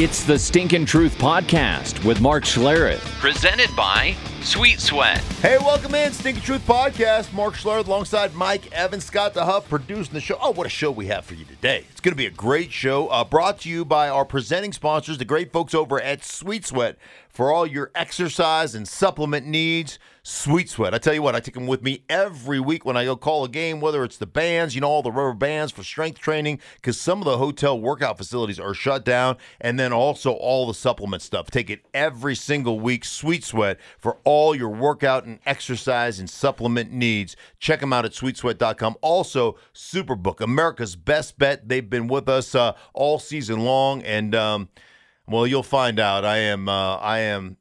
It's the Stinkin' Truth Podcast with Mark Schlereth. Presented by Sweet Sweat. Hey, welcome in, Stinkin' Truth Podcast. Mark Schlereth alongside Mike Evans, Scott the Huff producing the show. Oh, what a show we have for you today. It's going to be a great show uh, brought to you by our presenting sponsors, the great folks over at Sweet Sweat. For all your exercise and supplement needs, Sweet Sweat. I tell you what, I take them with me every week when I go call a game, whether it's the bands, you know, all the rubber bands for strength training, because some of the hotel workout facilities are shut down, and then also all the supplement stuff. Take it every single week, Sweet Sweat, for all your workout and exercise and supplement needs. Check them out at sweetsweat.com. Also, Superbook, America's best bet. They've been with us uh, all season long, and um, well, you'll find out. I am, uh, I am,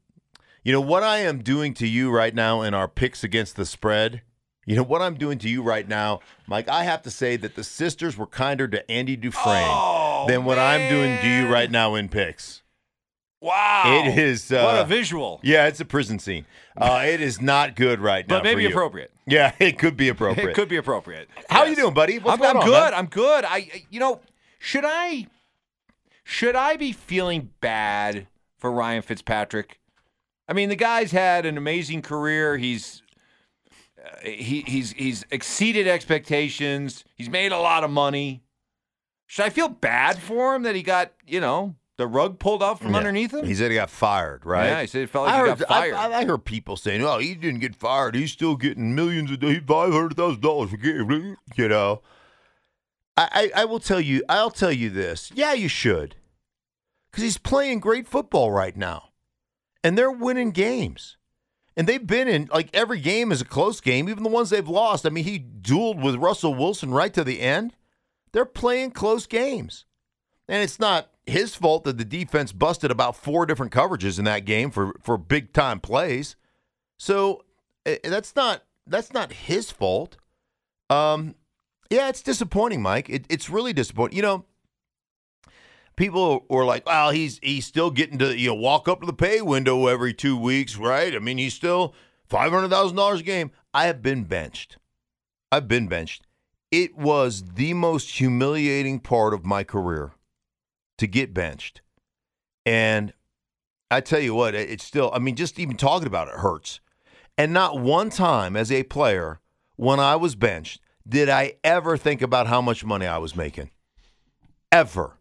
you know, what I am doing to you right now in our picks against the spread. You know what I'm doing to you right now, Mike. I have to say that the sisters were kinder to Andy Dufresne than what I'm doing to you right now in picks. Wow. It is uh, what a visual. Yeah, it's a prison scene. Uh, it is not good right now. But maybe appropriate. Yeah, it could be appropriate. It could be appropriate. How Yes. you doing, buddy? What's I'm, going I'm on, good. man? I'm good. I you know, should I should I be feeling bad for Ryan Fitzpatrick? I mean, the guy's had an amazing career. He's uh, he he's he's exceeded expectations. He's made a lot of money. Should I feel bad for him that he got, you know, the rug pulled out from Yeah. underneath him? He said he got fired, right? Yeah, he said it felt like I he heard, got fired. I, I heard people saying, "Oh, he didn't get fired. He's still getting millions a day, five hundred thousand dollars a game." You know, I, I I will tell you. I'll tell you this. Yeah, you should, because he's playing great football right now, and they're winning games, and they've been in like every game is a close game, even the ones they've lost. I mean, he dueled with Russell Wilson right to the end. They're playing close games. And it's not his fault that the defense busted about four different coverages in that game for, for big time plays. So eh, that's not that's not his fault. Um, yeah, it's disappointing, Mike. It, it's really disappointing. You know, people were like, "Well, he's he's still getting to you know walk up to the pay window every two weeks, right? I mean, he's still five hundred thousand dollars a game." I have been benched. I've been benched. It was the most humiliating part of my career to get benched. And I tell you what, it's still, I mean, just even talking about it hurts. And not one time as a player, when I was benched, did I ever think about how much money I was making. Ever.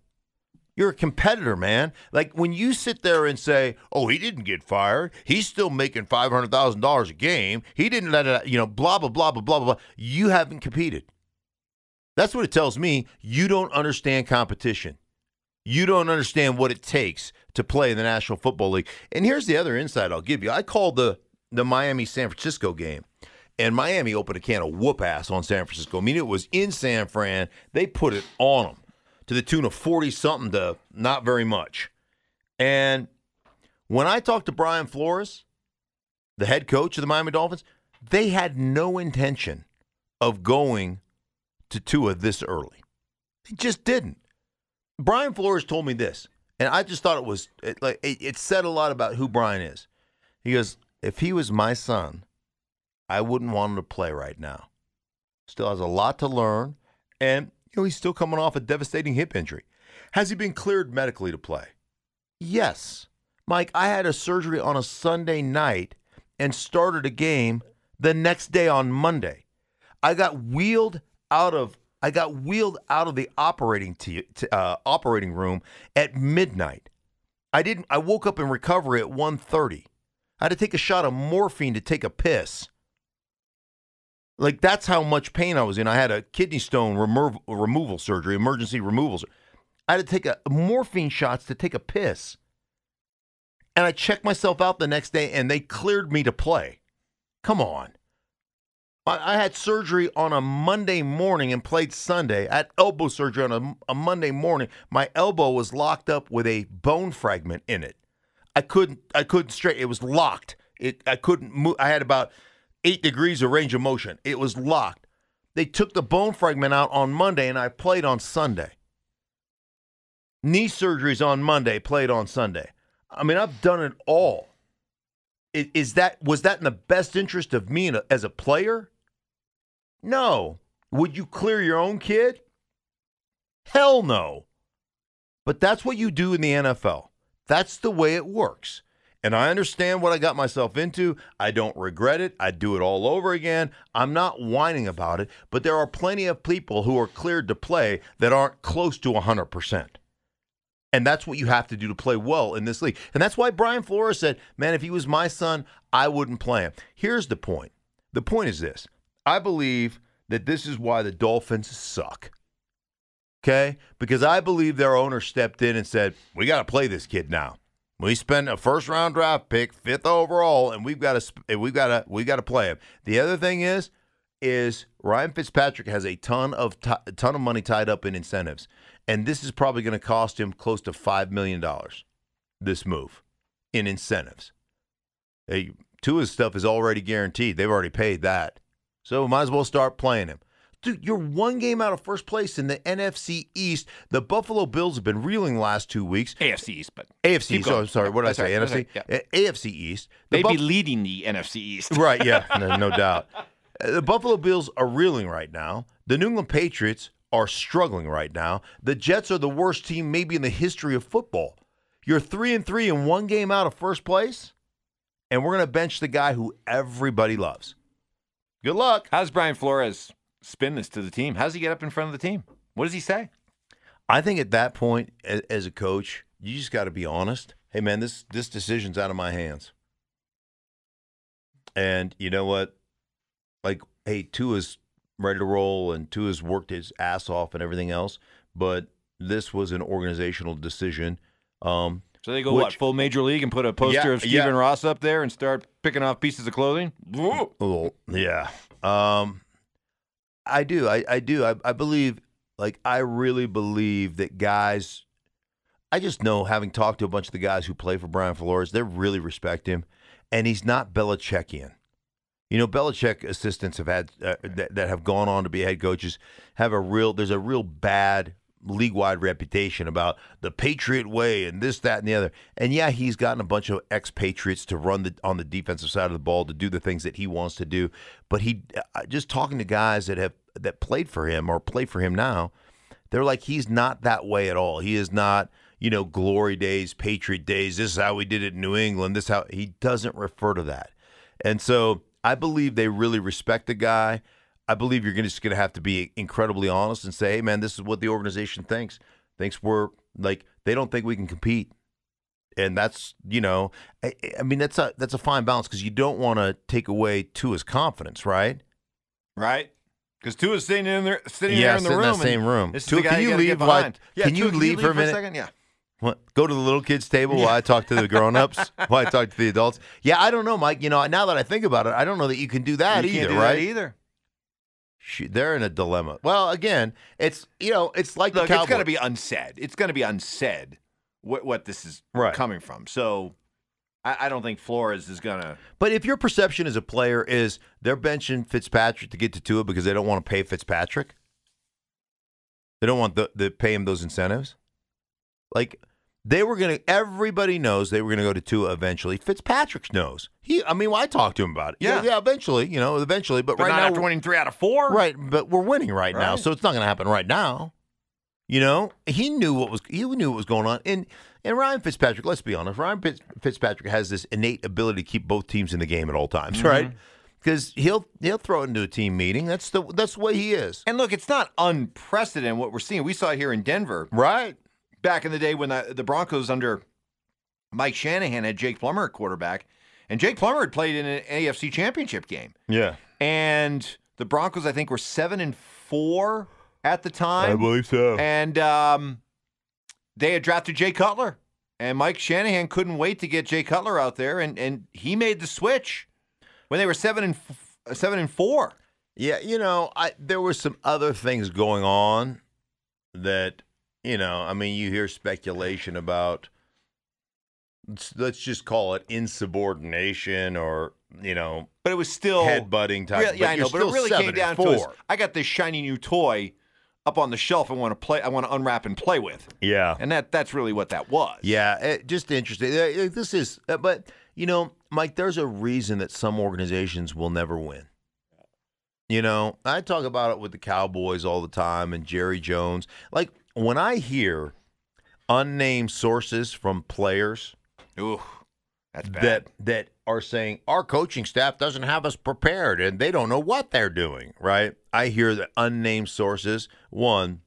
You're a competitor, man. Like when you sit there and say, "Oh, he didn't get fired. He's still making five hundred thousand dollars a game. He didn't let it," you know, blah blah blah blah blah blah. You haven't competed. That's what it tells me. You don't understand competition. You don't understand what it takes to play in the National Football League. And here's the other insight I'll give you. I called the the Miami San Francisco game, and Miami opened a can of whoop ass on San Francisco. I mean, it was in San Fran. They put it on them to the tune of 40 something to not very much. And when I talked to Brian Flores, the head coach of the Miami Dolphins, they had no intention of going to Tua this early. They just didn't. Brian Flores told me this, and I just thought it was it, like it, it said a lot about who Brian is. He goes, "If he was my son, I wouldn't want him to play right now. Still has a lot to learn, and you know he's still coming off a devastating hip injury. Has he been cleared medically to play? Yes, Mike. I had a surgery on a Sunday night and started a game the next day on Monday. I got wheeled out of I got wheeled out of the operating t- t- uh, operating room at midnight. I didn't. I woke up in recovery at 1.30. I had to take a shot of morphine to take a piss. Like that's how much pain I was in. I had a kidney stone remov- removal surgery, emergency removals. I had to take a morphine shots to take a piss. And I checked myself out the next day, and they cleared me to play. Come on. I, I had surgery on a Monday morning and played Sunday. I had elbow surgery on a, a Monday morning. My elbow was locked up with a bone fragment in it. I couldn't. I couldn't straight. It was locked. It. I couldn't move. I had about eight degrees of range of motion. It was locked. They took the bone fragment out on Monday, and I played on Sunday. Knee surgeries on Monday, played on Sunday. I mean, I've done it all. Is that was that in the best interest of me as a player? No. Would you clear your own kid? Hell no. But that's what you do in the NFL. That's the way it works. And I understand what I got myself into. I don't regret it. I'd do it all over again. I'm not whining about it, but there are plenty of people who are cleared to play that aren't close to 100%. And that's what you have to do to play well in this league. And that's why Brian Flores said, man, if he was my son, I wouldn't play him. Here's the point the point is this I believe that this is why the Dolphins suck. Okay? Because I believe their owner stepped in and said, we got to play this kid now. We spent a first round draft pick, fifth overall, and we've got to we've got to we got to play him. The other thing is, is Ryan Fitzpatrick has a ton of t- ton of money tied up in incentives, and this is probably going to cost him close to five million dollars. This move in incentives. Hey, Tua's stuff is already guaranteed. They've already paid that, so might as well start playing him. Dude, you're one game out of first place in the NFC East. The Buffalo Bills have been reeling last two weeks. AFC East, but AFC going. I'm sorry. What did I say? right, NFC. right, yeah. AFC East. The they'd Buff- be leading the NFC East. right. Yeah. No, no doubt. The Buffalo Bills are reeling right now. The New England Patriots are struggling right now. The Jets are the worst team maybe in the history of football. You're three and three in one game out of first place, and we're going to bench the guy who everybody loves. Good luck. How's Brian Flores spin this to the team? How does he get up in front of the team? What does he say? I think at that point, as a coach, you just got to be honest. Hey, man, this this decision's out of my hands. And you know what? Like, hey, Tua's ready to roll, and Tua's worked his ass off and everything else. But this was an organizational decision. Um, So they go what full major league and put a poster Yeah, of Stephen yeah. Ross up there and start picking off pieces of clothing. Whoa. Oh, yeah. Um, I do. I, I do. I, I believe, like, I really believe that guys, I just know, having talked to a bunch of the guys who play for Brian Flores, they really respect him. And he's not Belichickian. You know, Belichick assistants have had, uh, that, that have gone on to be head coaches, have a real, there's a real bad league wide reputation about the Patriot way and this, that, and the other. And yeah, he's gotten a bunch of expatriates to run the on the defensive side of the ball to do the things that he wants to do. But he uh, just talking to guys that have that played for him or play for him now, they're like he's not that way at all. He is not, you know, glory days, Patriot days. This is how we did it in New England. This is how he doesn't refer to that. And so I believe they really respect the guy. I believe you're just going to have to be incredibly honest and say, "Hey, man, this is what the organization thinks. Thinks we're like they don't think we can compete." And that's you know, I, I mean that's a that's a fine balance because you don't want to take away Tua's confidence, right? Right? Because Tua's sitting in there, sitting Yeah, there in the sitting in room. that same room. Tua, can you leave while- behind. Yeah, can you leave for a minute? second? Yeah. What, go to the little kids table while I talk to the grown-ups, while I talk to the adults. Yeah, I don't know, Mike. You know, now that I think about it, I don't know that you can do that You either, can't do right? that either. Shoot, They're in a dilemma. Well, again, it's you know, it's like Look, the it's going to be unsaid. It's going to be unsaid what what this is Right. coming from. So I, I don't think Flores is going to. But if your perception as a player is they're benching Fitzpatrick to get to Tua because they don't want to pay Fitzpatrick, they don't want the, the pay him those incentives. Like they were gonna, everybody knows they were gonna go to Tua eventually. Fitzpatrick knows. He, I mean, well, I talked to him about it. Yeah. yeah, eventually, you know, eventually. But, But right not now, after winning three out of four. right, but we're winning right, now, so it's not gonna happen right now. You know, he knew what was he knew what was going on, and and Ryan Fitzpatrick. Let's be honest, Ryan Fitz, Fitzpatrick has this innate ability to keep both teams in the game at all times, Mm-hmm. right? Because he'll he'll throw it into a team meeting. That's the that's the way he is, And look, it's not unprecedented what we're seeing. We saw it here in Denver right? Back in the day when the, the Broncos under Mike Shanahan had Jake Plummer at quarterback, and Jake Plummer had played in an AFC Championship game. Yeah, And the Broncos, I think, were seven and four at the time. I believe so. And um, they had drafted Jay Cutler. And Mike Shanahan couldn't wait to get Jay Cutler out there, and, and he made the switch when they were seven and f- uh, seven and four. Yeah, you know, I there were some other things going on that you know. I mean, you hear speculation about let's- just call it insubordination or you know But it was still headbutting type. Real- yeah, but I know, but it really came down to I got this shiny new toy up on the shelf. I want to play. I want to unwrap and play with, Yeah, and that that's really what that was. yeah, it, just interesting. This is, uh, but you know, Mike, there's a reason that some organizations will never win. You know, I talk about it with the Cowboys all the time and Jerry Jones. Like when I hear unnamed sources from players Ooh, that's bad. that that are saying our coaching staff doesn't have us prepared and they don't know what they're doing, right? I hear the unnamed sources. One,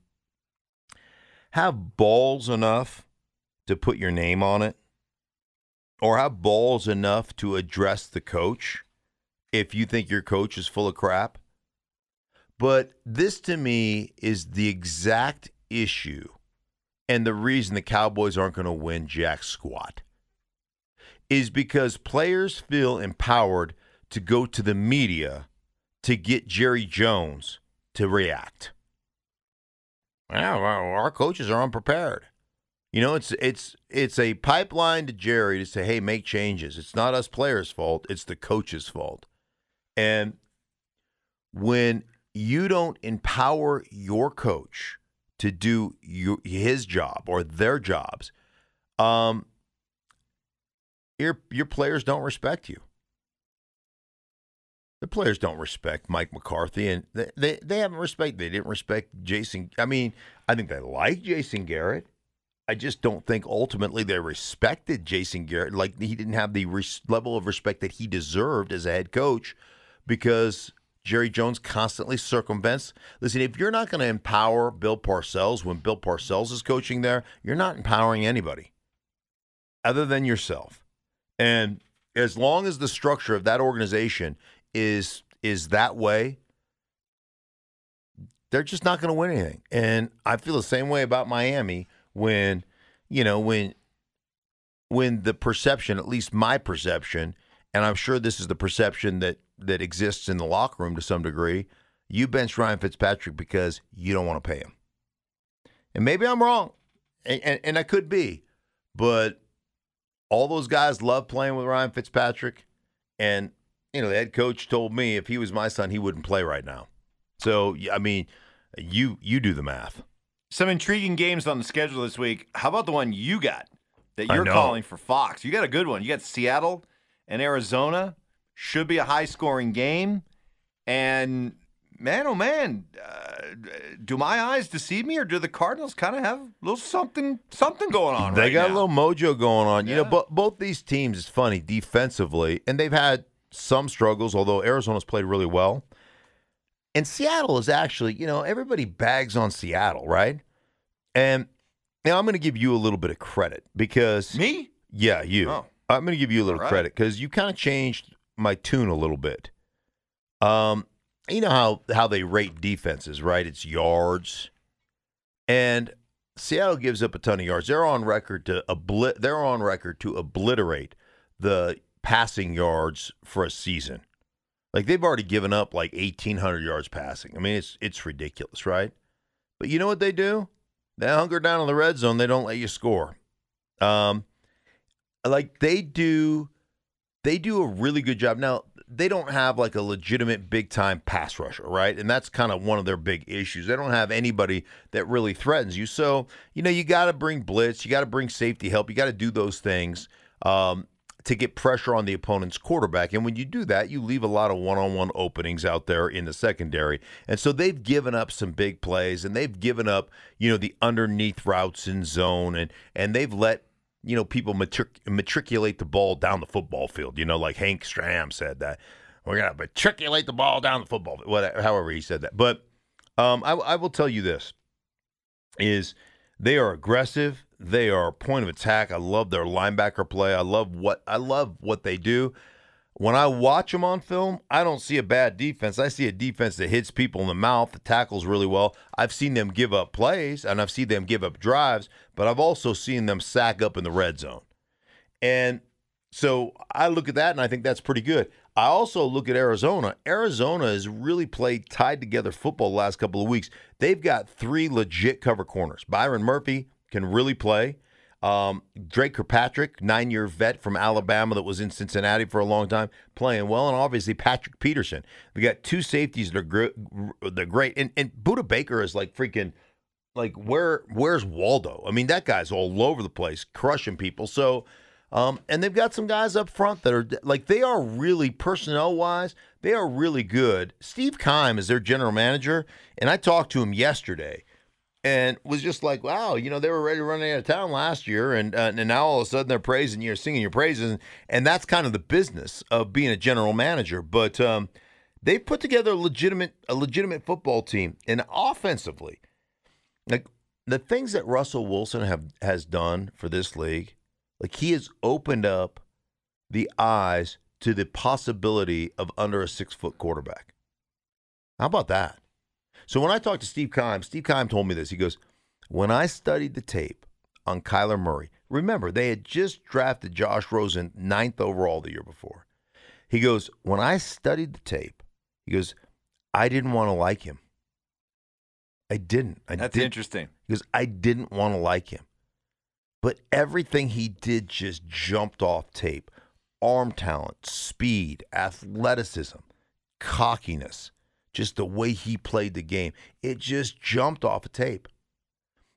have balls enough to put your name on it or have balls enough to address the coach if you think your coach is full of crap. But this to me is the exact issue and the reason the Cowboys aren't going to win jack squat is because players feel empowered to go to the media to get Jerry Jones to react. Well, our coaches are unprepared. You know, it's it's it's a pipeline to Jerry to say, "Hey, make changes." It's not us players' fault; it's the coach's fault. And when you don't empower your coach to do his job or their jobs, um, your your players don't respect you. The players don't respect Mike McCarthy, and they, they, they haven't respect. They didn't respect Jason. I mean, I think they like Jason Garrett. I just don't think ultimately they respected Jason Garrett. Like he didn't have the res- level of respect that he deserved as a head coach because Jerry Jones constantly circumvents. Listen, if you're not going to empower Bill Parcells when Bill Parcells is coaching there, you're not empowering anybody other than yourself. And as long as the structure of that organization is is that way, they're just not going to win anything. And I feel the same way about Miami when, you know, when when the perception, at least my perception, and I'm sure this is the perception that that exists in the locker room to some degree, you bench Ryan Fitzpatrick because you don't want to pay him. And maybe I'm wrong, and, and, and I could be, but all those guys love playing with Ryan Fitzpatrick, and you know the head coach told me if he was my son, he wouldn't play right now. So I mean, you you do the math. Some intriguing games on the schedule this week. How about the one you got that you're calling for Fox? You got a good one. You got Seattle and Arizona. Should be a high scoring game. And man, oh man, uh, do my eyes deceive me, or do the Cardinals kind of have a little something something going on? They right got now? a little mojo going on. You know, Yeah. bo- both these teams is funny defensively, and they've had some struggles. Although Arizona's played really well, and Seattle is actually, you know, everybody bags on Seattle, right? And now I'm going to give you a little bit of credit because me. yeah, you. Oh. I'm going to give you a little right. credit because you kind of changed my tune a little bit. Um, you know how how they rate defenses, right? It's yards, and Seattle gives up a ton of yards. They're on record to obli- They're on record to obliterate the passing yards for a season. Like they've already given up like 1,800 yards passing. I mean, it's it's ridiculous, right? But you know what they do? They hunker down in the red zone. They don't let you score. Um, like they do, they do a really good job. Now they don't have like a legitimate big time pass rusher, right? And that's kind of one of their big issues. They don't have anybody that really threatens you. So you know you got to bring blitz, you got to bring safety help, you got to do those things. Um, to get pressure on the opponent's quarterback. And when you do that, you leave a lot of one on one openings out there in the secondary. And so they've given up some big plays and they've given up, you know, the underneath routes in zone and and they've let you know people matric- matriculate the ball down the football field. You know, like Hank Stram said that we're gonna matriculate the ball down the football. field. Whatever, however he said that. But um, I, I will tell you this: is they are aggressive. They are point of attack. I love their linebacker play. I love what I love what they do. When I watch them on film, I don't see a bad defense. I see a defense that hits people in the mouth, that tackles really well. I've seen them give up plays and I've seen them give up drives, but I've also seen them sack up in the red zone. And so I look at that and I think that's pretty good. I also look at Arizona. Arizona has really played tied together football the last couple of weeks. They've got three legit cover corners. Byron Murphy can really play. Um, Dre Kirkpatrick, nine year vet from Alabama that was in Cincinnati for a long time, playing well. And obviously Patrick Peterson. We got two safeties that are, gr- they're great. And, and Budda Baker is like freaking like where where's Waldo? I mean, that guy's all over the place, crushing people. So, um, and they've got some guys up front that are like they are really personnel wise, they are really good. Steve Keim is their general manager, and I talked to him yesterday, and was just like, wow, you know, they were ready to run out of town last year, and uh, and now all of a sudden they're praising you, singing your praises, and that's kind of the business of being a general manager. But um, they put together a legitimate a legitimate football team, and offensively, like the things that Russell Wilson have has done for this league, like he has opened up the eyes to the possibility of under a six foot quarterback. How about that? So when I talked to Steve Keim, Steve Keim told me this. He goes, When I studied the tape on Kyler Murray, remember, they had just drafted Josh Rosen ninth overall the year before. He goes, When I studied the tape, he goes, I didn't want to like him. I didn't. I That's didn't. interesting. Because I didn't want to like him. But everything he did just jumped off tape arm talent, speed, athleticism, cockiness, just the way he played the game. It just jumped off a tape.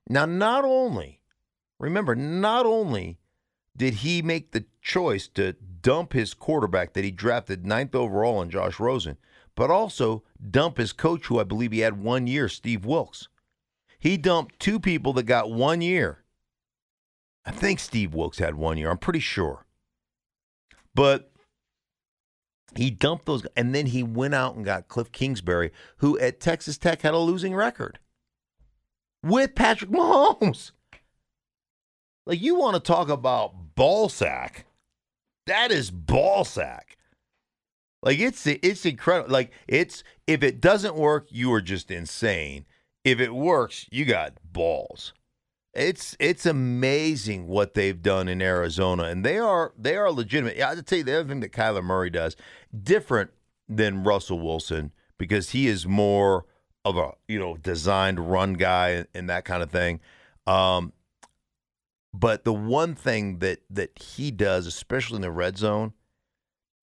Now, not only, remember, not only did he make the choice to dump his quarterback that he drafted ninth overall in Josh Rosen, but also dump his coach, who I believe he had one year, Steve Wilks. He dumped two people that got one year. I think Steve Wilks had one year. I'm pretty sure. But he dumped those, and then he went out and got Cliff Kingsbury, who at Texas Tech had a losing record with Patrick Mahomes. Like, you want to talk about ball sack? That is ball sack. Like it's it's incredible. Like it's if it doesn't work, you are just insane. If it works, you got balls. It's it's amazing what they've done in Arizona, and they are they are legitimate. I have tell you the other thing that Kyler Murray does different than Russell Wilson because he is more of a you know designed run guy and, that kind of thing. Um, but the one thing that that he does, especially in the red zone,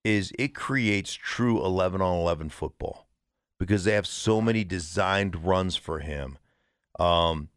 is it creates true 11 on 11 football because they have so many designed runs for him. Um,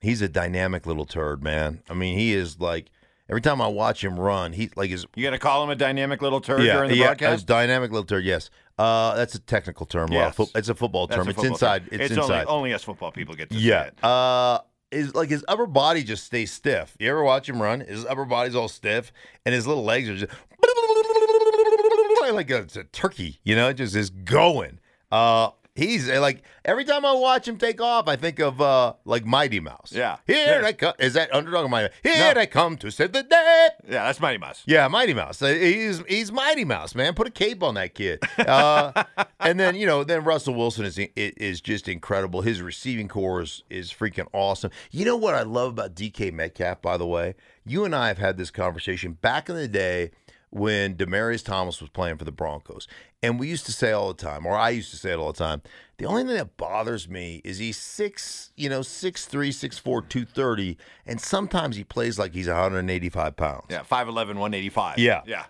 he's a dynamic little turd, man. I mean, he is like every time I watch him run, he like is You gonna call him a dynamic little turd yeah, during the yeah, broadcast? dynamic little turd. Yes, uh, that's a technical term. Well, Yes. fo- it's a football That's term. a it's inside. term. It's, only inside. only us football people get to yeah. Uh, is like his upper body just stays stiff. You ever watch him run? His upper body's all stiff, and his little legs are just like a, it's a turkey. You know, it just is going. Uh, he's uh, like every time I watch him take off, I think of uh like Mighty Mouse. Yeah. Here Yeah. I come. Is that underdog or Mighty? Mouse? Here No. I come to save the day. Yeah, that's Mighty Mouse. Yeah, Mighty Mouse. Uh, He's he's Mighty Mouse, man. Put a cape on that kid. Uh, and then you know, then Russell Wilson is is just incredible. His receiving corps is is freaking awesome. You know what I love about DK Metcalf, by the way. You and I have had this conversation back in the day when Demaryius Thomas was playing for the Broncos, and we used to say all the time, or I used to say it all the time. The only thing that bothers me is he's six, you know, six three, six four, two thirty, and sometimes he plays like he's 185 pounds. Yeah, 5'11", 185. Yeah. Yeah.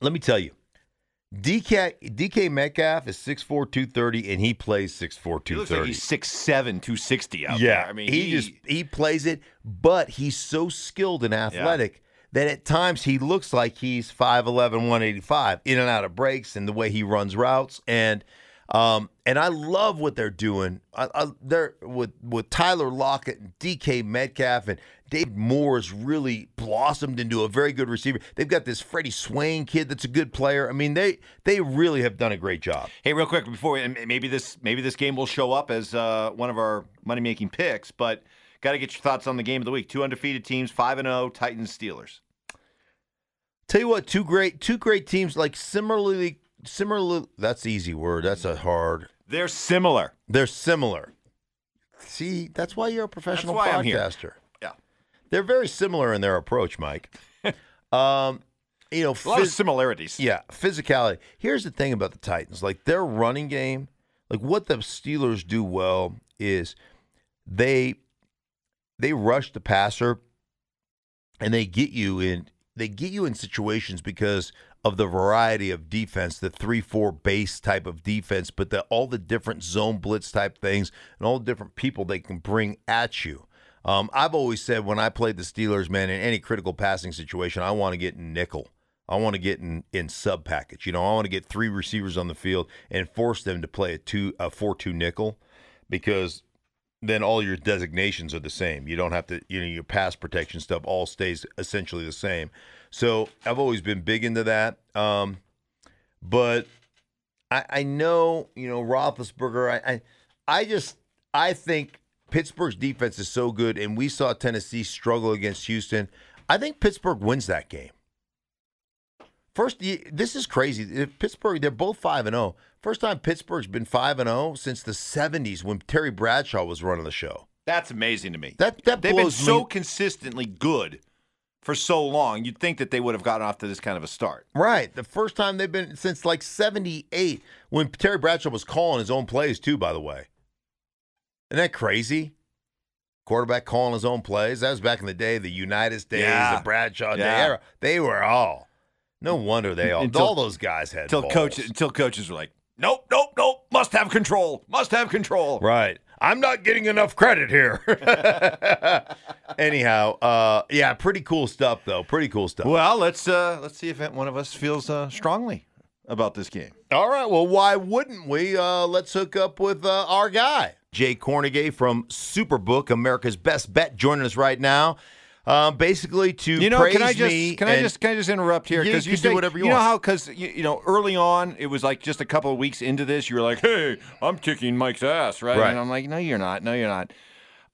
Let me tell you, DK DK Metcalf is 6'4", 230, and he plays 6'4", He looks 230. like he's 6'7", 260 out yeah, there. I mean, he, just he plays it, but he's so skilled and athletic that at times he looks like he's 5'11", 185, in and out of breaks and the way he runs routes and. Um, and I love what they're doing. I, I, they're with with Tyler Lockett and DK Metcalf and Dave Moore's really blossomed into a very good receiver. They've got this Freddie Swain kid that's a good player. I mean, they they really have done a great job. Hey, real quick before we, maybe this maybe this game will show up as uh, one of our money making picks, but got to get your thoughts on the game of the week. Two undefeated teams, five and zero, Titans Steelers. Tell you what, two great two great teams like similarly similarly. That's easy word. That's a hard. They're similar. They're similar. See, that's why you're a professional why I'm here. podcaster. Yeah, They're very similar in their approach, Mike. um, you know, a lot of similarities. yeah, physicality. Here's the thing about the Titans: like their running game, like what the Steelers do well is they they rush the passer and they get you in they get you in situations because of the variety of defense, the three four base type of defense, but the all the different zone blitz type things and all the different people they can bring at you. Um, I've always said when I played the Steelers, man, in any critical passing situation, I want to get in nickel. I want to get in in sub package. You know, I want to get three receivers on the field and force them to play a two a four two nickel because then all your designations are the same. You don't have to, you know, your pass protection stuff all stays essentially the same. So I've always been big into that. Um, but I, I know, you know, Roethlisberger. I, I, I just, I think Pittsburgh's defense is so good, and we saw Tennessee struggle against Houston. I think Pittsburgh wins that game. First, this is crazy. Uh, Pittsburgh, they're both five and zero. First time Pittsburgh's been five and zero since the '70s when Terry Bradshaw was running the show. That's amazing to me. That that They've been so me. consistently good for so long. You'd think that they would have gotten off to this kind of a start. Right, the first time they've been since like '78 when Terry Bradshaw was calling his own plays too. By the way, isn't that crazy? Quarterback calling his own plays. That was back in the day, the Unitas days, Yeah. the Bradshaw day era. They were all. No wonder they all. Until- all those guys had. Until balls. coach, until coaches were like, nope, nope, nope, must have control, must have control. Right. I'm not getting enough credit here. Anyhow, uh, yeah, pretty cool stuff though. Pretty cool stuff. Well, let's uh, let's see if one of us feels uh, strongly about this game. All right. Well, why wouldn't we? Uh, let's hook up with uh, our guy, Jay Kornegay from Superbook, America's Best Bet, joining us right now. Uh, basically, to You know, praise can I just me can I just can I just interrupt here Yeah, you because can do whatever you want. you know how because you, you know early on it was like just a couple of weeks into this you were like, hey, I'm kicking Mike's ass, right? Right. And I'm like, no, you're not, no, you're not.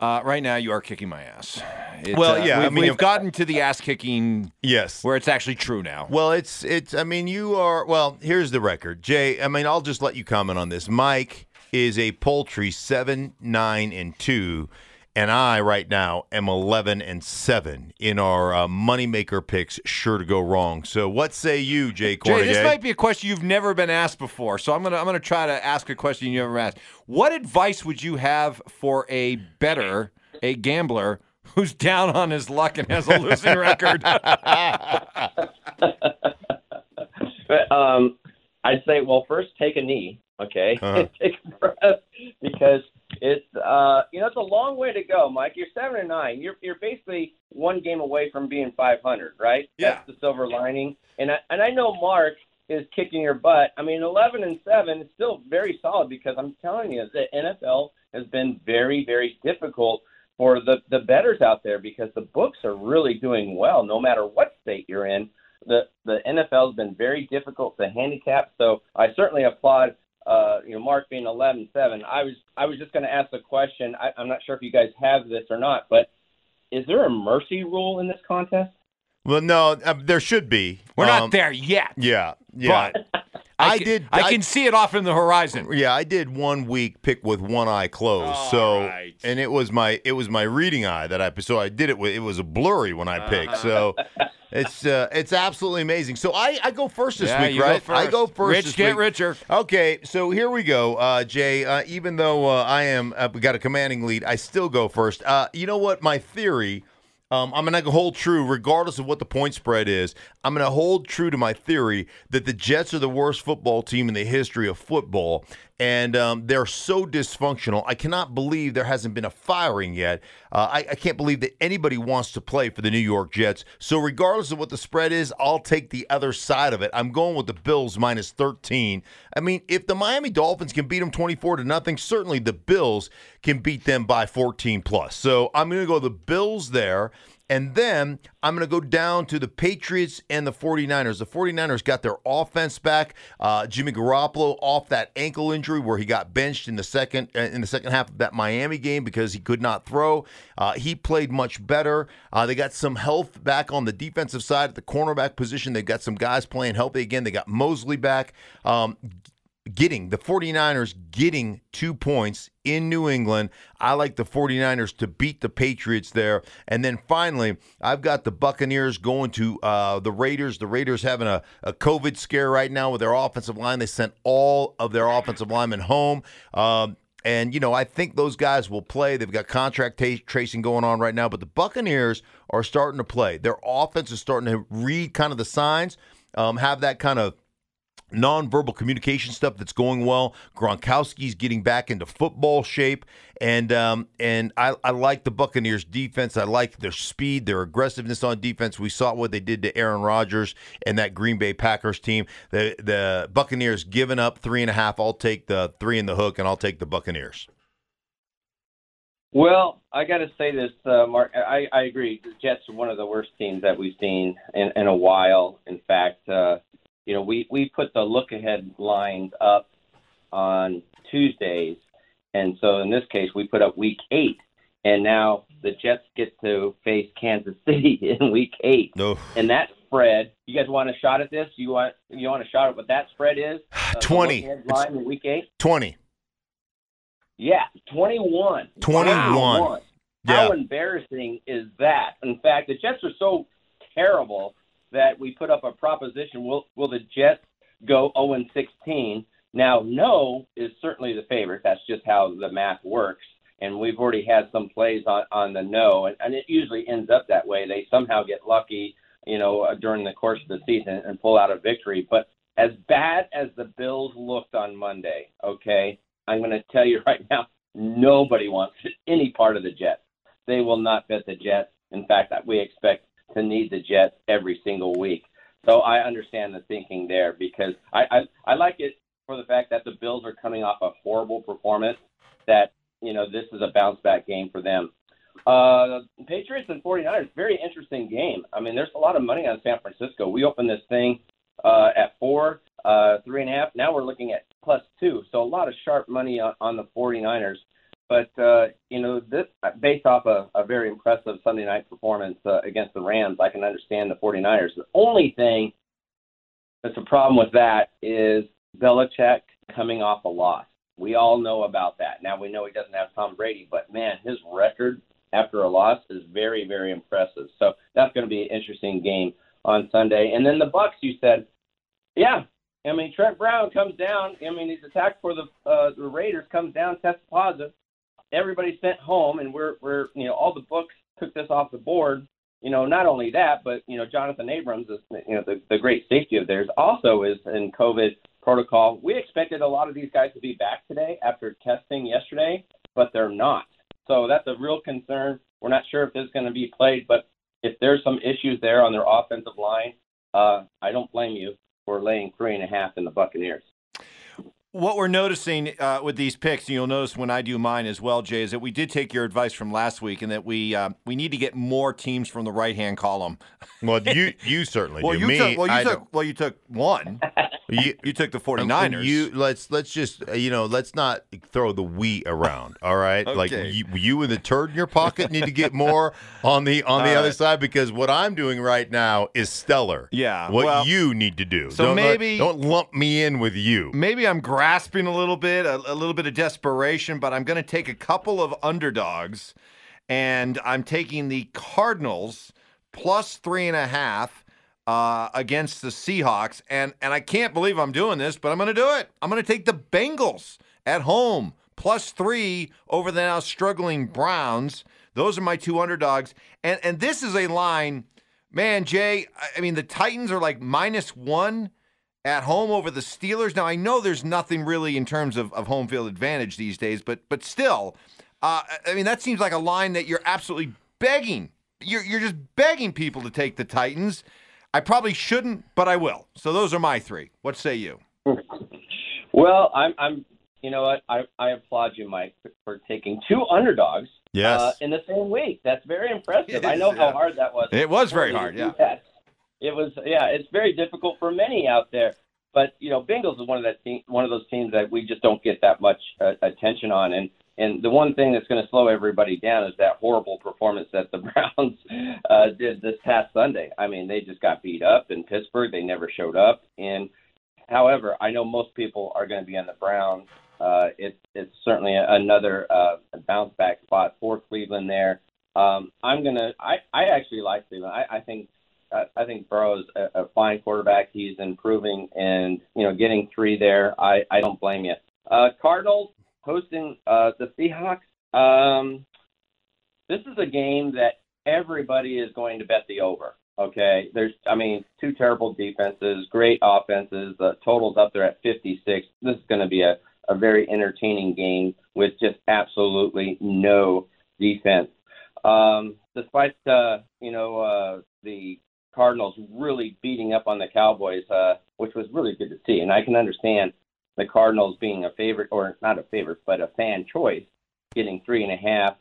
Uh, right now, you are kicking my ass. It, Well, uh, yeah, I we've, mean, we've if- gotten to the ass kicking yes. where it's actually true now. Well, it's it's. I mean, you are. Well, here's the record, Jay. I mean, I'll just let you comment on this. Mike is a poultry seven, nine, and two, and I right now am eleven and seven in our uh, moneymaker picks. Sure to go wrong. So, what say you, Jay Jay, this might be a question you've never been asked before, so I'm gonna I'm gonna try to ask a question you never asked. What advice would you have for a bettor, a gambler who's down on his luck and has a losing record? Um, I'd say, well, first take a knee, okay? Uh-huh. take a breath because it's uh, you know it's a long way to go, Mike. You're seven and nine. You're you're basically one game away from being 500, right? Yeah. That's the silver lining. And I and I know Mark is kicking your butt. I mean, 11 and seven is still very solid because I'm telling you, the NFL has been very very difficult for the the bettors out there because the books are really doing well no matter what state you're in the the NFL has been very difficult to handicap. So I certainly applaud uh, you know Mark being 11-7. I was I was just going to ask a question. I, I'm not sure if you guys have this or not, but is there a mercy rule in this contest? well, no, uh, there should be. We're Um, not there yet. Yeah, yeah. But I can- did- I, I- can see it off in the horizon. Yeah, I did one week pick with one eye closed. All so right. and it was my it was my reading eye that I so I did it with it was a blurry when I picked. So it's uh, it's absolutely amazing. So I, I go first this yeah, week, right? Go I go first Rich get week. richer. Okay, so here we go, uh, Jay. Uh, even though uh, I am uh, got a commanding lead, I still go first. Uh, you know what? My theory. Um, I'm going to hold true, regardless of what the point spread is. I'm going to hold true to my theory that the Jets are the worst football team in the history of football, and um, they're so dysfunctional. I cannot believe there hasn't been a firing yet. Uh, I, I can't believe that anybody wants to play for the New York Jets. So, regardless of what the spread is, I'll take the other side of it. I'm going with the Bills minus 13. I mean, if the Miami Dolphins can beat them 24 to nothing, certainly the Bills can beat them by 14 plus. So, I'm going to go the Bills there. And then I'm going to go down to the Patriots and the 49ers. The 49ers got their offense back. Uh, Jimmy Garoppolo off that ankle injury where he got benched in the second uh, in the second half of that Miami game because he could not throw. Uh, he played much better. Uh, they got some health back on the defensive side at the cornerback position. They got some guys playing healthy again. They got Moseley back. Um, getting the 49ers getting two points in New England. I like the 49ers to beat the Patriots there. And then finally, I've got the Buccaneers going to uh, the Raiders. The Raiders having a, a COVID scare right now with their offensive line. They sent all of their offensive linemen home. Um, and, you know, I think those guys will play. They've got contract ta- tracing going on right now, but the Buccaneers are starting to play. Their offense is starting to read kind of the signs, um, have that kind of nonverbal communication stuff that's going well. Gronkowski's getting back into football shape, and um, and I, I like the Buccaneers defense. I like their speed, their aggressiveness on defense. We saw what they did to Aaron Rodgers and that Green Bay Packers team. The the Buccaneers giving up three and a half. I'll take the three in the hook, and I'll take the Buccaneers. Well, I got to say this, uh, Mark. I, I agree. The Jets are one of the worst teams that we've seen in, in a while. In fact, uh, you know, we, we put the look ahead lines up on Tuesdays. And so in this case, we put up week eight. And now the Jets get to face Kansas City in week eight. No. And that spread, you guys want a shot at this? You want you want a shot at what that spread is? Uh, 20. line in week eight? 20. Yeah, 21. 21. Wow. Yeah. How embarrassing is that? In fact, the Jets are so terrible that we put up a proposition. Will will the Jets go 0 and 16? Now, no is certainly the favorite. That's just how the math works. And we've already had some plays on, on the no, and, and it usually ends up that way. They somehow get lucky, you know, uh, during the course of the season and pull out a victory. But as bad as the Bills looked on Monday, okay, I'm going to tell you right now, nobody wants any part of the Jets. They will not bet the Jets. In fact, we expect to need the Jets every single week. So I understand the thinking there because I, I, I like it for the fact that the Bills are coming off a horrible performance. That you know this is a bounce back game for them. Uh, Patriots and 49ers, very interesting game. I mean, there's a lot of money on San Francisco. We opened this thing uh, at four, uh, three and a half. Now we're looking at plus two. So a lot of sharp money on, on the 49ers. But, uh, you know, this based off a, a very impressive Sunday night performance uh, against the Rams, I can understand the 49ers. The only thing that's a problem with that is Belichick coming off a loss. We all know about that. Now we know he doesn't have Tom Brady, but man, his record after a loss is very, very impressive. So that's going to be an interesting game on Sunday. And then the Bucks, you said, yeah. I mean, Trent Brown comes down. I mean, he's attacked for the uh, the Raiders. Comes down, tests positive. Everybody's sent home, and we're we're you know all the books took this off the board. You know, not only that, but you know, Jonathan Abrams is you know the, the great safety of theirs also is in COVID protocol. We expected a lot of these guys to be back today after testing yesterday, but they're not. So that's a real concern. We're not sure if this is going to be played, but if there's some issues there on their offensive line, uh, I don't blame you for laying three and a half in the Buccaneers. What we're noticing uh, with these picks, and you'll notice when I do mine as well, Jay, is that we did take your advice from last week, and that we uh, we need to get more teams from the right hand column. Well, you you certainly Well, do. you Me, took well you I took don't. well you took one. You, You took the And 49ers. You let's let's just uh, you know let's not throw the we around. All right, like you, you and the turd in your pocket need to get more on the on the All other right. side because what I'm doing right now is stellar. Yeah, what well- you need to do. So Don't maybe- don't lump me in with you. Maybe I'm grasping a little bit, a, a little bit of desperation, but I'm going to take a couple of underdogs, and I'm taking the Cardinals plus three and a half uh, against the Seahawks, and and I can't believe I'm doing this, but I'm going to do it. I'm going to take the Bengals at home plus three over the now struggling Browns. Those are my two underdogs, and and this is a line, man, Jay. I- I mean, the Titans are like minus one at home over the Steelers. Now I know there's nothing really in terms of, of home field advantage these days, but but still, uh, I mean that seems like a line that you're absolutely begging. You're you're just begging people to take the Titans. I probably shouldn't, but I will. So those are my three. What say you? Well, I'm, I'm, you know what? I, I applaud you, Mike, for taking two underdogs Yes. uh, in the same week. That's very impressive. It I know is, how hard that was. It was very for me to hard, yeah. that. It was, yeah. It's very difficult for many out there. But you know, Bengals is one of that team, one of those teams that we just don't get that much uh, attention on. And and the one thing that's going to slow everybody down is that horrible performance that the Browns uh, did this past Sunday. I mean, they just got beat up in Pittsburgh. They never showed up. And however, I know most people are going to be on the Browns. Uh, it's it's certainly another uh, bounce back spot for Cleveland there. Um, I'm gonna. I, I actually like Cleveland. I, I think I, think Burrow's a, a fine quarterback. He's improving, and you know, getting three there. I I don't blame you. Uh, Cardinals hosting uh, the Seahawks. Um, this is a game that everybody is going to bet the over. Okay, there's, I mean, two terrible defenses, great offenses. The totals up there at 56. This is going to be a, a very entertaining game with just absolutely no defense. Um, despite uh, you know uh, the Cardinals really beating up on the Cowboys, uh, which was really good to see, and I can understand the Cardinals being a favorite or not a favorite, but a fan choice, getting three and a half.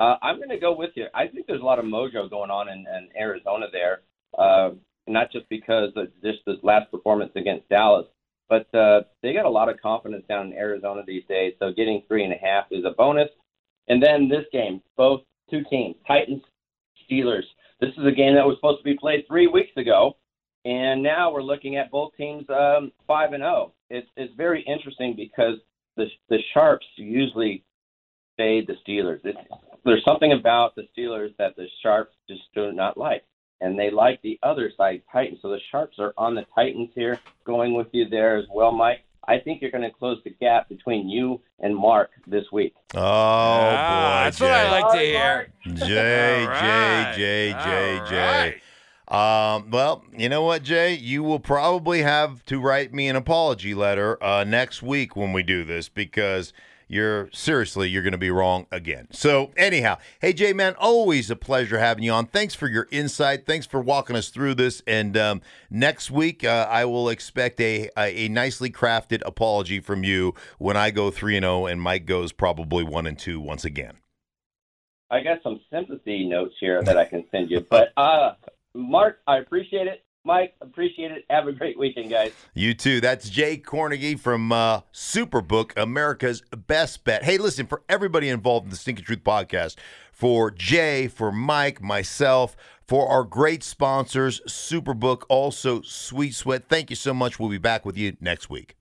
Uh, I'm going to go with you. I think there's a lot of mojo going on in, in Arizona there, uh, not just because of just the last performance against Dallas, but uh, they got a lot of confidence down in Arizona these days. So getting three and a half is a bonus. And then this game, both two teams, Titans, Steelers. This is a game that was supposed to be played three weeks ago, and now we're looking at both teams um, five and zero. It's it's very interesting because the the sharps usually fade the Steelers. It's, there's something about the Steelers that the sharps just do not like, and they like the other side, Titans. So the sharps are on the Titans here, going with you there as well, Mike. I think you're going to close the gap between you and Mark this week. Oh Ah, boy, that's Jay. what I like to hear. Jay, All right. Jay, Jay, Jay, All Jay. right. Um, well, you know what, Jay? You will probably have to write me an apology letter uh, next week when we do this because you're seriously you're going to be wrong again. So anyhow, hey Jay, man, always a pleasure having you on. Thanks for your insight. Thanks for walking us through this. And um, next week, uh, I will expect a, a a nicely crafted apology from you when I go three and zero and Mike goes probably one and two once again. I got some sympathy notes here that I can send you. But uh, Mark, I appreciate it. Mike, appreciate it. Have a great weekend, guys. You too. That's Jay Kornegay from uh, Superbook, America's Best Bet. Hey, listen, for everybody involved in the Stinking Truth podcast, for Jay, for Mike, myself, for our great sponsors, Superbook, also Sweet Sweat, thank you so much. We'll be back with you next week.